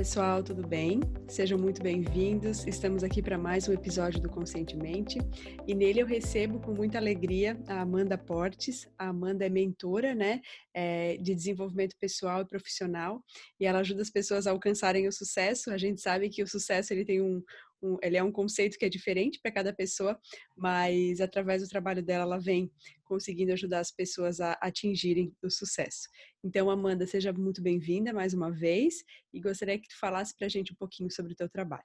pessoal, tudo bem? Sejam muito bem-vindos. Estamos aqui para mais um episódio do Conscientemente e nele eu recebo com muita alegria a Amanda Portes. A Amanda é mentora, né, é, de desenvolvimento pessoal e profissional e ela ajuda as pessoas a alcançarem o sucesso. A gente sabe que o sucesso ele tem um, um, ele é um conceito que é diferente para cada pessoa, mas através do trabalho dela, ela vem conseguindo ajudar as pessoas a atingirem o sucesso. Então, Amanda, seja muito bem-vinda mais uma vez e gostaria que tu falasse para a gente um pouquinho sobre o teu trabalho.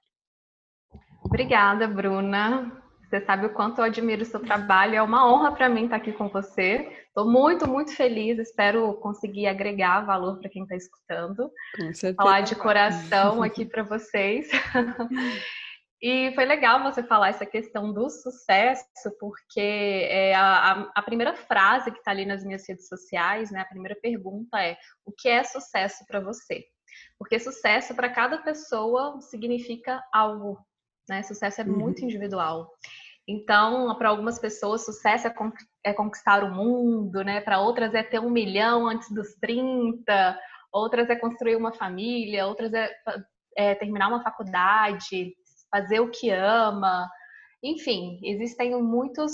Obrigada, Bruna. Você sabe o quanto eu admiro o seu trabalho. É uma honra para mim estar aqui com você. Estou muito, muito feliz. Espero conseguir agregar valor para quem está escutando. Com certeza. Falar de coração aqui para vocês. E foi legal você falar essa questão do sucesso, porque é a, a, primeira frase que está ali nas minhas redes sociais, né? A primeira pergunta é: o que é sucesso para você? Porque sucesso para cada pessoa significa algo, né? Sucesso é uhum. muito individual. Então, para algumas pessoas, sucesso é, é conquistar o mundo, né? Para outras é ter um milhão antes dos 30, outras é construir uma família, outras é, é terminar uma faculdade, fazer o que ama. Enfim, existem muitos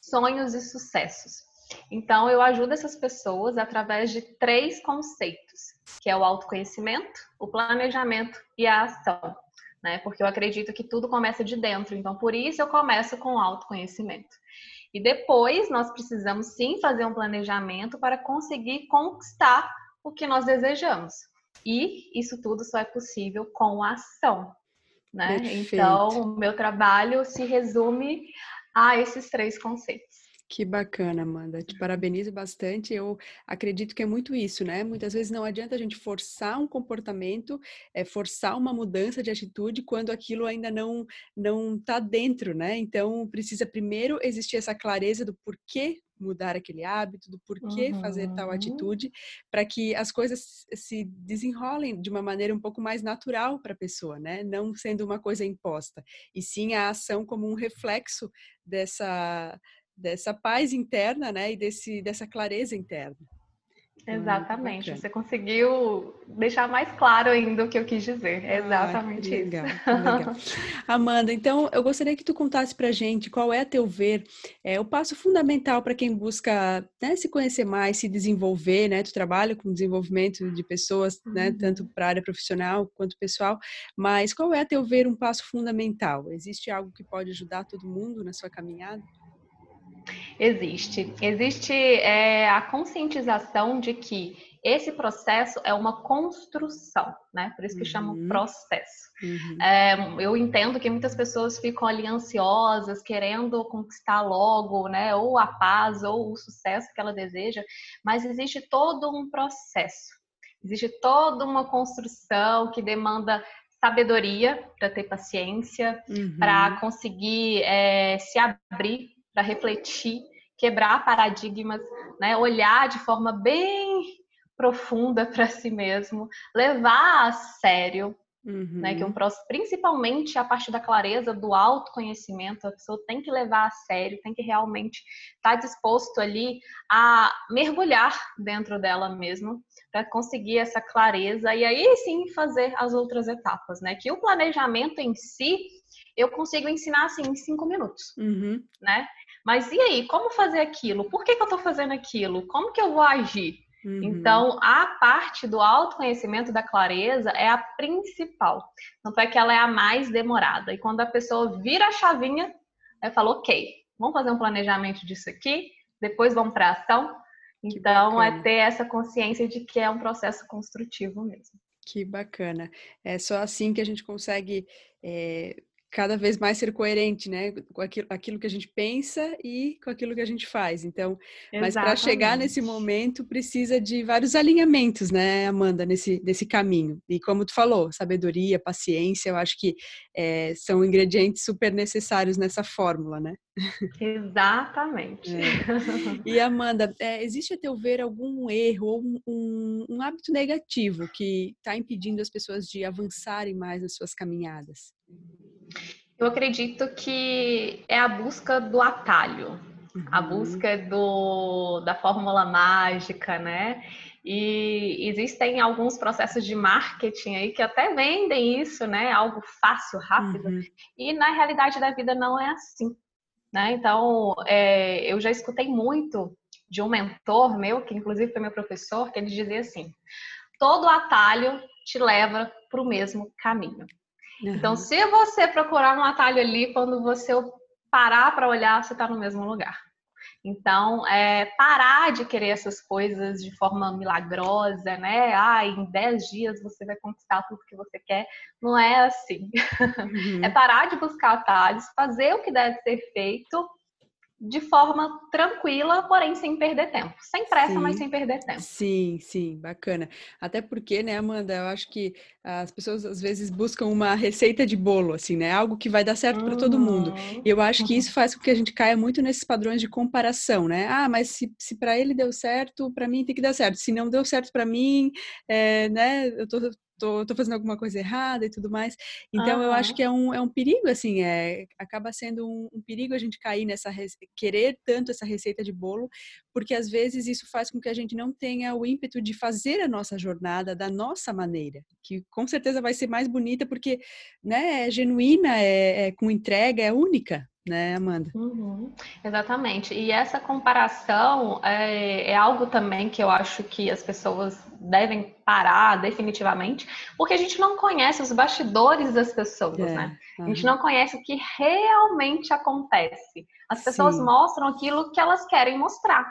sonhos e sucessos. Então, eu ajudo essas pessoas através de três conceitos, que é o autoconhecimento, o planejamento e a ação, né? Porque eu acredito que tudo começa de dentro, então por isso eu começo com o autoconhecimento. E depois nós precisamos sim fazer um planejamento para conseguir conquistar o que nós desejamos. E isso tudo só é possível com a ação né? Perfeito. Então, o meu trabalho se resume a esses três conceitos. Que bacana, Amanda. Te parabenizo bastante. Eu acredito que é muito isso, né? Muitas vezes não adianta a gente forçar um comportamento, é, forçar uma mudança de atitude quando aquilo ainda não não está dentro, né? Então precisa primeiro existir essa clareza do porquê mudar aquele hábito, do porquê uhum. fazer tal uhum. atitude, para que as coisas se desenrolem de uma maneira um pouco mais natural para a pessoa, né? Não sendo uma coisa imposta, e sim a ação como um reflexo dessa dessa paz interna, né? E desse dessa clareza interna. Exatamente. Você conseguiu deixar mais claro ainda o que eu quis dizer. É exatamente ah, legal, isso. Legal. Amanda, então eu gostaria que tu contasse pra gente qual é, a teu ver, é, o passo fundamental para quem busca né, se conhecer mais, se desenvolver, né? Tu trabalha com desenvolvimento de pessoas, né? Uhum. Tanto para a área profissional quanto pessoal, mas qual é, a teu ver, um passo fundamental? Existe algo que pode ajudar todo mundo na sua caminhada? Existe. Existe é, a conscientização de que esse processo é uma construção, né? Por isso que uhum. chamam processo. Uhum. É, eu entendo que muitas pessoas ficam ali ansiosas, querendo conquistar logo, né? Ou a paz, ou o sucesso que ela deseja, mas existe todo um processo. Existe toda uma construção que demanda sabedoria para ter paciência, uhum. para conseguir é, se abrir para refletir, quebrar paradigmas, né? olhar de forma bem profunda para si mesmo, levar a sério, uhum. né? Que é um processo, principalmente a partir da clareza do autoconhecimento, a pessoa tem que levar a sério, tem que realmente estar tá disposto ali a mergulhar dentro dela mesma para conseguir essa clareza e aí sim fazer as outras etapas, né? Que o planejamento em si eu consigo ensinar assim em cinco minutos, uhum. né? Mas e aí, como fazer aquilo? Por que, que eu estou fazendo aquilo? Como que eu vou agir? Uhum. Então, a parte do autoconhecimento da clareza é a principal. Tanto é que ela é a mais demorada. E quando a pessoa vira a chavinha, ela fala, ok, vamos fazer um planejamento disso aqui, depois vamos para ação. Então, é ter essa consciência de que é um processo construtivo mesmo. Que bacana. É só assim que a gente consegue é, cada vez mais ser coerente, né, com aquilo, aquilo, que a gente pensa e com aquilo que a gente faz. Então, Exatamente. mas para chegar nesse momento precisa de vários alinhamentos, né, Amanda, nesse, nesse caminho. E como tu falou, sabedoria, paciência, eu acho que é, são ingredientes super necessários nessa fórmula, né? Exatamente. É. E Amanda, é, existe a teu ver algum erro ou um, um, um hábito negativo que está impedindo as pessoas de avançarem mais nas suas caminhadas? Eu acredito que é a busca do atalho, uhum. a busca do, da fórmula mágica, né? E existem alguns processos de marketing aí que até vendem isso, né? Algo fácil, rápido. Uhum. E na realidade da vida não é assim. Né? Então, é, eu já escutei muito de um mentor meu, que inclusive foi meu professor, que ele dizia assim: todo atalho te leva para o mesmo caminho. Uhum. Então, se você procurar um atalho ali, quando você parar para olhar, você está no mesmo lugar. Então, é, parar de querer essas coisas de forma milagrosa, né? Ah, em 10 dias você vai conquistar tudo que você quer. Não é assim. Uhum. É parar de buscar atalhos, fazer o que deve ser feito de forma tranquila, porém sem perder tempo. Sem pressa, sim, mas sem perder tempo. Sim, sim, bacana. Até porque, né, Amanda, eu acho que as pessoas às vezes buscam uma receita de bolo, assim, né? Algo que vai dar certo uhum. para todo mundo. E eu acho que isso faz com que a gente caia muito nesses padrões de comparação, né? Ah, mas se, se para ele deu certo, para mim tem que dar certo. Se não deu certo para mim, é, né? Eu tô tô, tô fazendo alguma coisa errada e tudo mais. Então, eu acho que é um, é um perigo, assim, é, acaba sendo um, um perigo a gente cair nessa, querer tanto essa receita de bolo, porque às vezes isso faz com que a gente não tenha o ímpeto de fazer a nossa jornada da nossa maneira, que com certeza vai ser mais bonita, porque, né, é genuína, é, é com entrega, é única, né, Amanda? Uhum, exatamente. E essa comparação é, é, algo também que eu acho que as pessoas devem parar definitivamente, porque a gente não conhece os bastidores das pessoas, é, né? Uhum. A gente não conhece o que realmente acontece. As pessoas Sim. mostram aquilo que elas querem mostrar.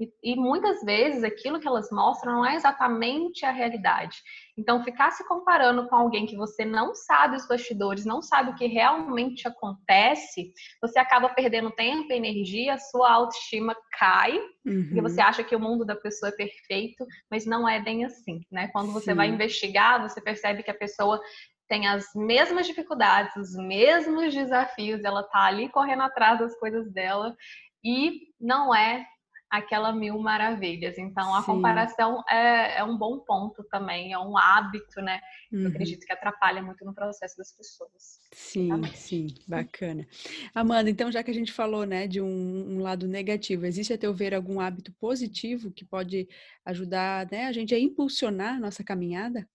E, e, muitas vezes aquilo que elas mostram não é exatamente a realidade. Então, ficar se comparando com alguém que você não sabe os bastidores, não sabe o que realmente acontece, você acaba perdendo tempo e energia, sua autoestima cai, uhum. porque você acha que o mundo da pessoa é perfeito, mas não é bem assim, né? Quando você Sim. vai investigar, você percebe que a pessoa tem as mesmas dificuldades, os mesmos desafios, ela tá ali correndo atrás das coisas dela e não é aquela mil maravilhas. Então, a Sim. comparação é, é, um bom ponto também, é um hábito, né? Uhum. Eu acredito que atrapalha muito no processo das pessoas. Sim, sim, bacana. Amanda, então, já que a gente falou, né, de um, um, lado negativo, existe, a teu ver, algum hábito positivo que pode ajudar, né, a gente a impulsionar a nossa caminhada?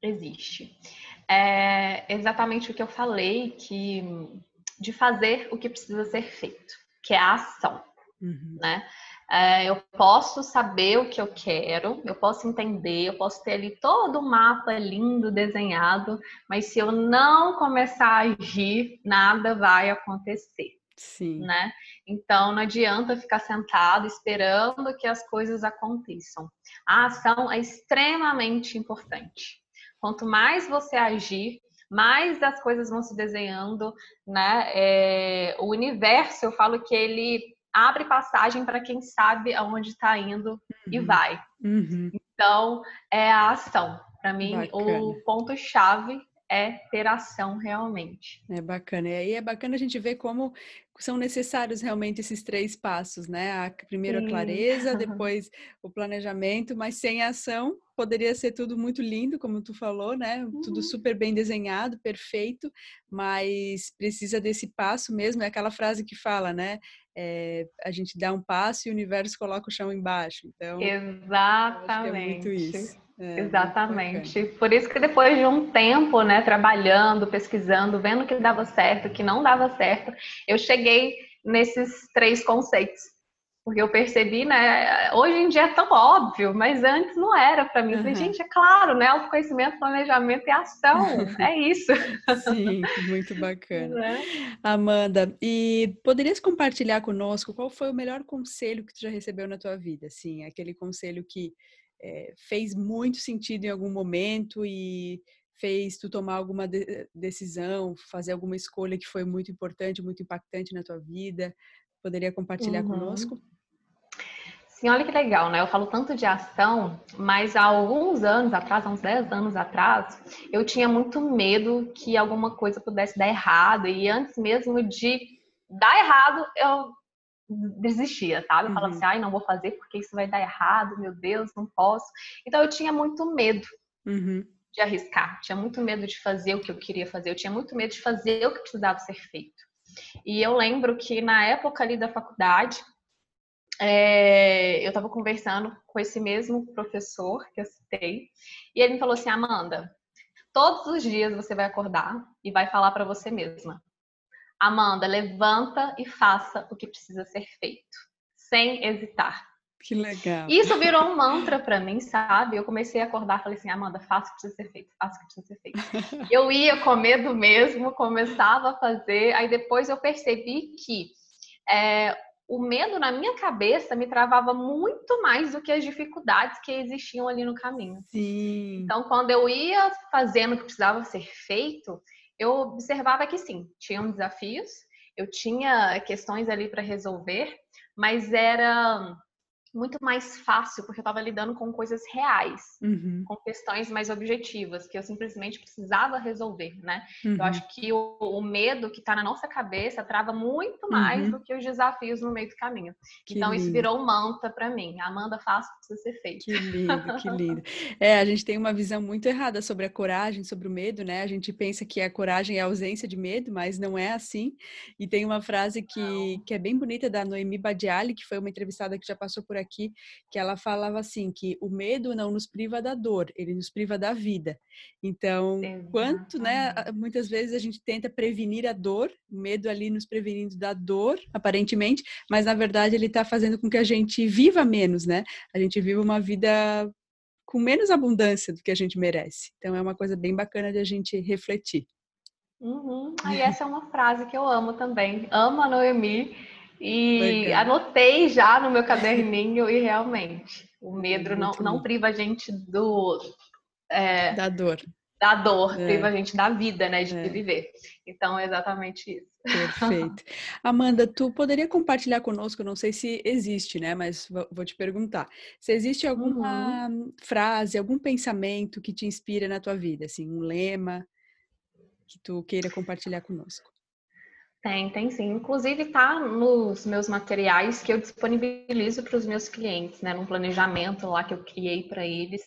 Existe. É exatamente o que eu falei, que de fazer o que precisa ser feito, que é a ação. Uhum. Né? É, eu posso saber o que eu quero, eu posso entender, eu posso ter ali todo um mapa lindo desenhado, mas se eu não começar a agir, nada vai acontecer. Sim. Né? Então não adianta ficar sentado esperando que as coisas aconteçam. A ação é extremamente importante. Quanto mais você agir, mais as coisas vão se desenhando, né? É, o universo, eu falo que ele abre passagem para quem sabe aonde está indo uhum. e vai. Uhum. Então, é a ação. Para mim, Bacana. o ponto-chave é ter ação realmente. É bacana. E aí é bacana a gente ver como são necessários realmente esses três passos, né? A, primeiro Sim. a clareza, depois o planejamento, mas sem ação poderia ser tudo muito lindo, como tu falou, né? Uhum. Tudo super bem desenhado, perfeito, mas precisa desse passo mesmo. É aquela frase que fala, né? É, a gente dá um passo e o universo coloca o chão embaixo. Então, exatamente. é muito isso. É, Exatamente. Por isso que depois de um tempo, né, trabalhando, pesquisando, vendo que dava certo, que não dava certo, eu cheguei nesses três conceitos. Porque eu percebi, né, hoje em dia é tão óbvio, mas antes não era para mim. Eu falei, gente, é claro, né, autoconhecimento, planejamento e ação, é isso. Sim, muito bacana. É? Amanda, e poderias compartilhar conosco qual foi o melhor conselho que tu já recebeu na tua vida? Assim, aquele conselho que é, fez muito sentido em algum momento e fez tu tomar alguma de decisão, fazer alguma escolha que foi muito importante, muito impactante na tua vida? Poderia compartilhar uhum. conosco? Sim, olha que legal, né? Eu falo tanto de ação, mas há alguns anos atrás, há uns 10 anos atrás, eu tinha muito medo que alguma coisa pudesse dar errado. E antes mesmo de dar errado, eu desistia, sabe? Eu falava uhum. assim, ai, não vou fazer porque isso vai dar errado, meu Deus, não posso. Então eu tinha muito medo uhum. de arriscar, tinha muito medo de fazer o que eu queria fazer, eu tinha muito medo de fazer o que precisava ser feito. E eu lembro que na época ali da faculdade, é, eu estava conversando com esse mesmo professor que eu citei, e ele me falou assim: Amanda, todos os dias você vai acordar e vai falar para você mesma: Amanda, levanta e faça o que precisa ser feito, sem hesitar. Que legal. Isso virou um mantra para mim, sabe? Eu comecei a acordar, falei assim, Amanda, faça o que precisa ser feito, faça o que precisa ser feito. eu ia com medo mesmo, começava a fazer, aí depois eu percebi que é, o medo na minha cabeça me travava muito mais do que as dificuldades que existiam ali no caminho. Sim. Então, quando eu ia fazendo o que precisava ser feito, eu observava que sim, tinham desafios, eu tinha questões ali para resolver, mas era muito mais fácil, porque eu estava lidando com coisas reais, uhum. com questões mais objetivas, que eu simplesmente precisava resolver, né? Uhum. Eu acho que o, o medo que está na nossa cabeça trava muito mais uhum. do que os desafios no meio do caminho. Que então, lindo. isso virou manta para mim. Amanda, que precisa ser feito. Que lindo, que lindo. É, a gente tem uma visão muito errada sobre a coragem, sobre o medo, né? A gente pensa que a coragem é a ausência de medo, mas não é assim. E tem uma frase que, que é bem bonita da Noemi Badiali, que foi uma entrevistada que já passou por aqui, que ela falava assim que o medo não nos priva da dor, ele nos priva da vida. Então, Exatamente. quanto, né, muitas vezes a gente tenta prevenir a dor, o medo ali nos prevenindo da dor, aparentemente, mas na verdade ele está fazendo com que a gente viva menos, né? A gente viva uma vida com menos abundância do que a gente merece. Então é uma coisa bem bacana de a gente refletir. Uhum. E essa é uma frase que eu amo também. Amo a Noemi e Legal. anotei já no meu caderninho e realmente o medo não, não priva a gente do é, da dor. Da dor, é. priva a gente da vida, né? De é. viver. Então é exatamente isso. Perfeito. Amanda, tu poderia compartilhar conosco, não sei se existe, né? Mas vou te perguntar. Se existe alguma uhum. frase, algum pensamento que te inspira na tua vida, assim, um lema que tu queira compartilhar conosco. Tem, tem sim. Inclusive tá nos meus materiais que eu disponibilizo para os meus clientes, né? Num planejamento lá que eu criei para eles.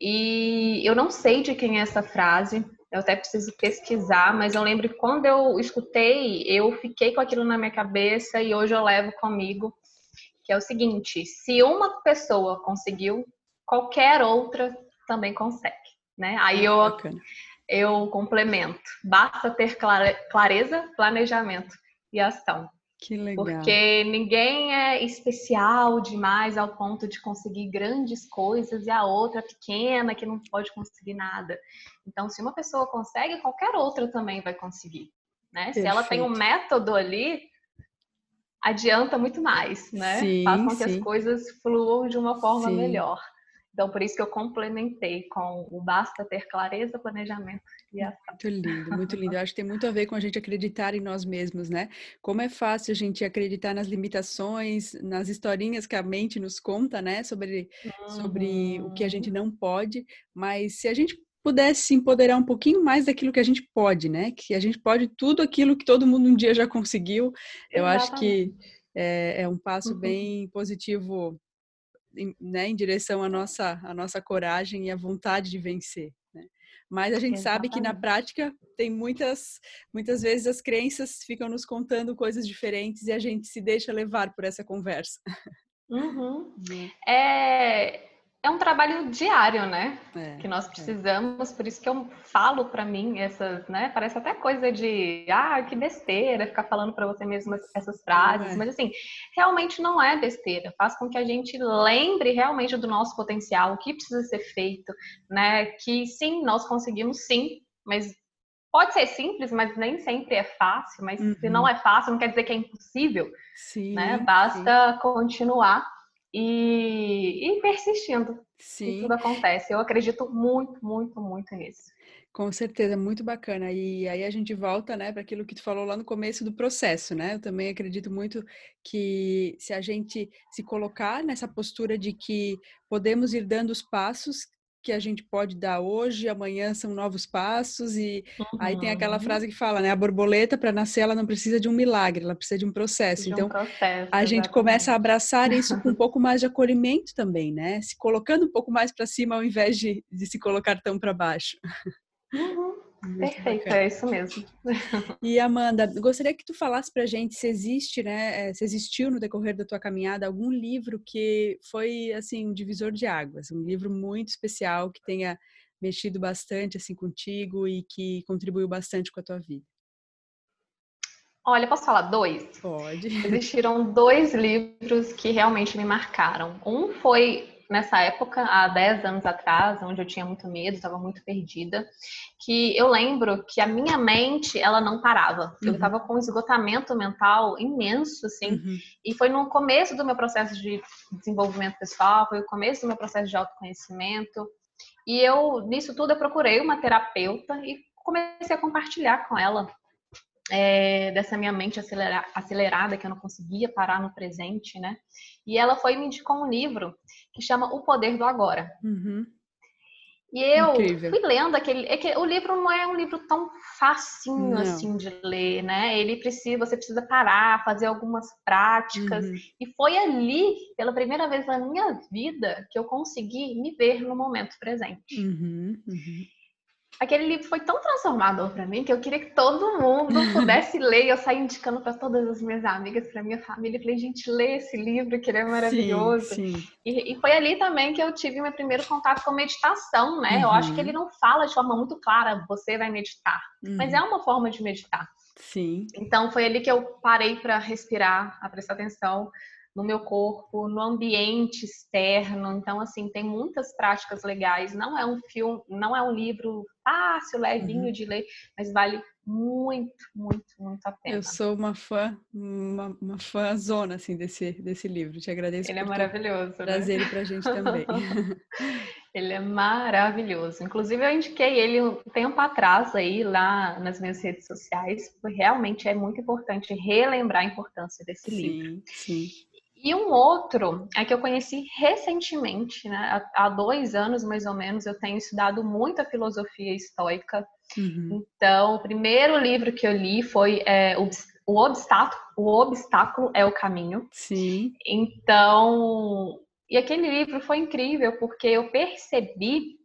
E eu não sei de quem é essa frase, eu até preciso pesquisar, mas eu lembro que quando eu escutei, eu fiquei com aquilo na minha cabeça e hoje eu levo comigo, que é o seguinte: se uma pessoa conseguiu, qualquer outra também consegue, né? Aí eu Bacana eu complemento. Basta ter clareza, planejamento e ação. Que legal. Porque ninguém é especial demais ao ponto de conseguir grandes coisas e a outra pequena que não pode conseguir nada. Então, se uma pessoa consegue, qualquer outra também vai conseguir. Né? Se ela tem um método ali, adianta muito mais, né? Sim, Faz com que sim. as coisas fluam de uma forma sim. melhor. Então, por isso que eu complementei com o basta ter clareza, planejamento e ação. Muito lindo, muito lindo. Eu acho que tem muito a ver com a gente acreditar em nós mesmos, né? Como é fácil a gente acreditar nas limitações, nas historinhas que a mente nos conta, né? Sobre, uhum. sobre o que a gente uhum. não pode, mas se a gente pudesse se empoderar um pouquinho mais daquilo que a gente pode, né? Que a gente pode tudo aquilo que todo mundo um dia já conseguiu. Eu acho que é, é um passo uhum. bem positivo em, né, em direção à nossa, à nossa coragem e à vontade de vencer. Né? Mas a gente Exatamente. sabe que na prática tem muitas, muitas vezes as crenças ficam nos contando coisas diferentes e a gente se deixa levar por essa conversa. Uhum. É, é um trabalho diário, né? É, que nós é. precisamos, é. por isso que eu falo para mim essas, né? Parece até coisa de, ah, que besteira, ficar falando para você mesmo essas frases, é. mas assim, realmente não é besteira. Faz com que a gente lembre realmente do nosso potencial, o que precisa ser feito, né? Que sim, nós conseguimos sim, mas pode ser simples, mas nem sempre é fácil. Mas uhum. se não é fácil, não quer dizer que é impossível, sim, né? Basta sim. continuar e, e persistindo. Sim. E tudo acontece. Eu acredito muito, muito, muito nisso. Com certeza, muito bacana. E aí a gente volta, né, para aquilo que tu falou lá no começo do processo, né? Eu também acredito muito que se a gente se colocar nessa postura de que podemos ir dando os passos que a gente pode dar hoje, amanhã são novos passos e uhum. aí tem aquela uhum. frase que fala, né, a borboleta para nascer ela não precisa de um milagre, ela precisa de um processo. De então, um processo, a gente começa a abraçar isso com um pouco mais de acolhimento também, né? Se colocando um pouco mais para cima ao invés de, de se colocar tão para baixo. Uhum. Perfeito, bacana. é isso mesmo. E Amanda, gostaria que tu falasse para a gente se existe, né, eh, se existiu no decorrer da tua caminhada algum livro que foi assim um divisor de águas, um livro muito especial que tenha mexido bastante assim contigo e que contribuiu bastante com a tua vida. Olha, posso falar dois? Pode. Existiram dois livros que realmente me marcaram. Um foi nessa época, há 10 anos atrás, onde eu tinha muito medo, estava muito perdida, que eu lembro que a minha mente, ela não parava. Uhum. Eu estava com um esgotamento mental imenso, assim, uhum. e foi no começo do meu processo de desenvolvimento pessoal, foi o começo do meu processo de autoconhecimento, e eu, nisso tudo, eu procurei uma terapeuta e comecei a compartilhar com ela é, dessa minha mente acelera, acelerada, que eu não conseguia parar no presente, né? E ela foi me indicou um livro que chama O Poder do Agora. Uhum. E eu Incrível. fui lendo aquele. É que o livro não é um livro tão facinho não. assim de ler, né? Ele precisa, você precisa parar, fazer algumas práticas. Uhum. E foi ali, pela primeira vez na minha vida, que eu consegui me ver no momento presente. Uhum. Uhum aquele livro foi tão transformador para mim que eu queria que todo mundo pudesse ler. Eu saí indicando para todas as minhas amigas, para minha família. Eu falei, gente, lê esse livro que ele é maravilhoso. Sim, sim. E, e, foi ali também que eu tive meu primeiro contato com meditação, né? Uhum. Eu acho que ele uhum. não fala de forma muito clara, você vai meditar, uhum. mas é uma forma de meditar. Sim. Então foi ali que eu parei para respirar, a prestar atenção no meu corpo, no ambiente externo. Então, assim, tem muitas práticas legais. Não é um filme, não é um livro fácil, levinho uhum. de ler, mas vale muito, muito, muito a pena. Eu sou uma fã, uma, uma fã zona, assim, desse, desse livro. Te agradeço ele é maravilhoso, né? trazer ele pra gente também. ele é maravilhoso. Inclusive, eu indiquei ele um tempo atrás aí, lá nas minhas redes sociais, porque realmente é muito importante relembrar a importância desse sim, livro. Sim. E um outro é que eu conheci recentemente, né? Há dois anos mais ou menos, eu tenho estudado muito a filosofia estoica. Uhum. Então, o primeiro livro que eu li foi é, o, obstáculo, o Obstáculo é o Caminho. Sim. Então, e aquele livro foi incrível porque eu percebi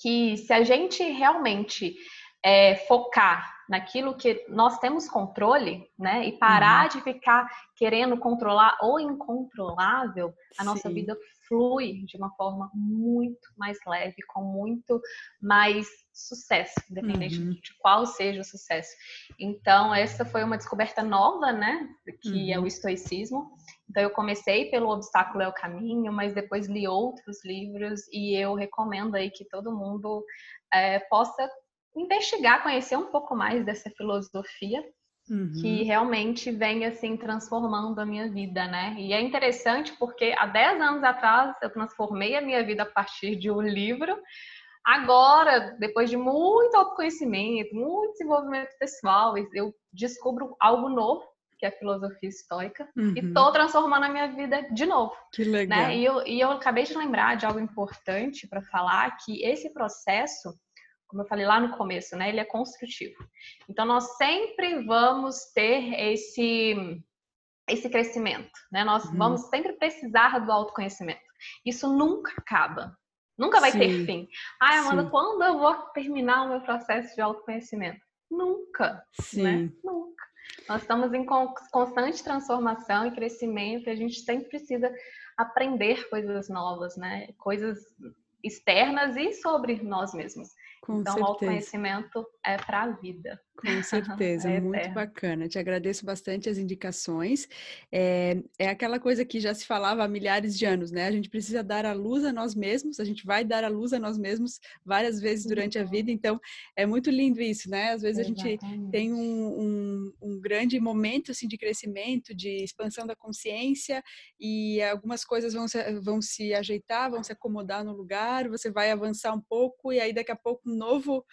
que se a gente realmente é, focar naquilo que nós temos controle, né? E parar uhum. de ficar querendo controlar o incontrolável, a Sim. nossa vida flui de uma forma muito mais leve, com muito mais sucesso, independente uhum. de qual seja o sucesso. Então, essa foi uma descoberta nova, né? Que uhum. é o uhum. estoicismo. Então, eu comecei pelo Obstáculo é o Caminho, mas depois li outros livros e eu recomendo aí que todo mundo é, possa investigar, conhecer um pouco mais dessa filosofia uhum. que realmente vem assim transformando a minha vida, né? E é interessante porque há 10 anos atrás eu transformei a minha vida a partir de um livro. Agora, depois de muito autoconhecimento, muito desenvolvimento pessoal, eu descubro algo novo que é a filosofia estoica, uhum. e estou transformando a minha vida de novo. Que legal. Né? E, eu, e eu acabei de lembrar de algo importante para falar, que esse processo como eu falei lá no começo, né? Ele é construtivo. Então nós sempre vamos ter esse esse crescimento, né? Nós uhum. vamos sempre precisar do autoconhecimento. Isso nunca acaba. Nunca vai sim, ter fim. Ai, Amanda, sim. quando eu vou terminar o meu processo de autoconhecimento? Nunca, sim. né? Nunca. Nós estamos em constante transformação e crescimento, e a gente sempre precisa aprender coisas novas, né? Coisas externas e sobre nós mesmos. Com então, certeza. o autoconhecimento é para a vida. Com certeza, é muito bacana. Te agradeço bastante as indicações. É, é aquela coisa que já se falava há milhares de anos, né? A gente precisa dar a luz a nós mesmos, a gente vai dar a luz a nós mesmos várias vezes durante a vida, então é muito lindo isso, né? Às vezes a gente tem um, um, um, grande momento assim, de crescimento, de expansão da consciência, e algumas coisas vão se, vão se ajeitar, vão se acomodar no lugar, você vai avançar um pouco, e aí daqui a pouco um novo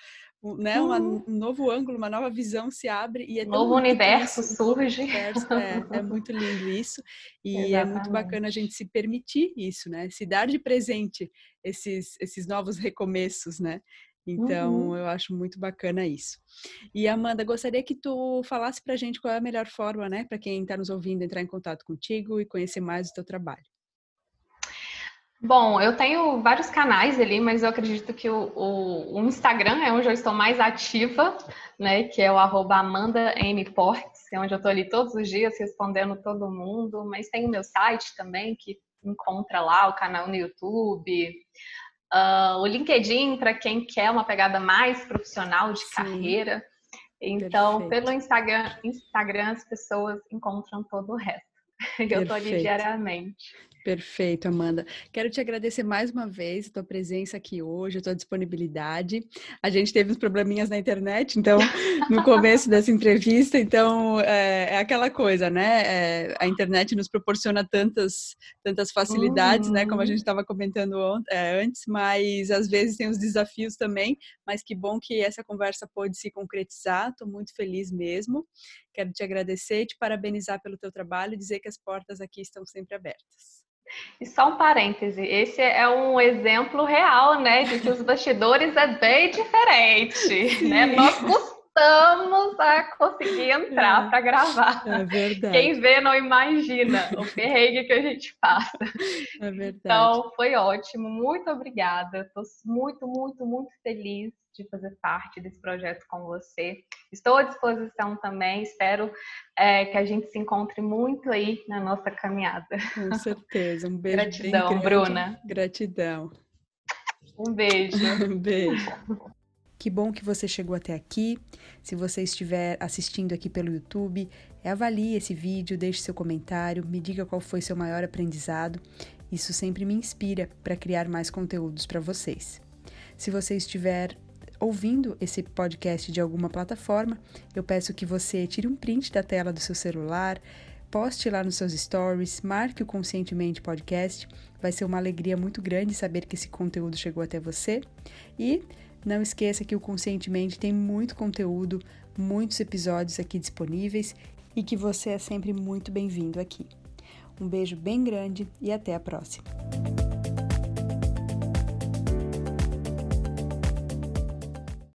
né, uma, uhum. um novo ângulo, uma nova visão se abre e é novo universo isso, surge. Universo, é, é, muito lindo isso e Exatamente. é muito bacana a gente se permitir isso, né? Se dar de presente esses esses novos recomeços, né? Então, uhum. eu acho muito bacana isso. E Amanda, gostaria que tu falasse para a gente qual é a melhor forma, né, para quem está nos ouvindo entrar em contato contigo e conhecer mais o teu trabalho. Bom, eu tenho vários canais ali, mas eu acredito que o, o, o Instagram é onde eu estou mais ativa, né? Que é o arroba Amanda M. Portes, é onde eu estou ali todos os dias respondendo todo mundo, mas tem o meu site também, que encontra lá, o canal no YouTube. Uh, o LinkedIn, para quem quer uma pegada mais profissional de Sim. carreira. Então, Perfeito. pelo Instagram, Instagram, as pessoas encontram todo o resto. Eu estou ali diariamente. Perfeito, Amanda. Quero te agradecer mais uma vez a tua presença aqui hoje, a tua disponibilidade. A gente teve uns probleminhas na internet, então, no começo dessa entrevista, então, é, é aquela coisa, né? É, a internet nos proporciona tantas, tantas facilidades, uhum. né? Como a gente estava comentando é, antes, mas às vezes tem os desafios também. Mas que bom que essa conversa pôde se concretizar. Estou muito feliz mesmo. Quero te agradecer e te parabenizar pelo teu trabalho e dizer que as portas aqui estão sempre abertas. E só um parêntese, esse é um exemplo real, né, de que os bastidores é bem diferente, né? Nós custamos a conseguir entrar é, para gravar. É verdade. Quem vê não imagina o perrengue que a gente passa. É verdade. Então, foi ótimo. Muito obrigada. Estou muito, muito, muito feliz de fazer parte desse projeto com você. Estou à disposição também, espero é, que a gente se encontre muito aí na nossa caminhada. Com certeza, um beijo. Gratidão, Bruna. Gratidão. Um beijo. um beijo. Que bom que você chegou até aqui. Se você estiver assistindo aqui pelo YouTube, avalie esse vídeo, deixe seu comentário, me diga qual foi seu maior aprendizado. Isso sempre me inspira para criar mais conteúdos para vocês. Se você estiver ouvindo esse podcast de alguma plataforma, eu peço que você tire um print da tela do seu celular, poste lá nos seus stories, marque o Conscientemente Podcast. Vai ser uma alegria muito grande saber que esse conteúdo chegou até você. E não esqueça que o Conscientemente tem muito conteúdo, muitos episódios aqui disponíveis e que você é sempre muito bem-vindo aqui. Um beijo bem grande e até a próxima!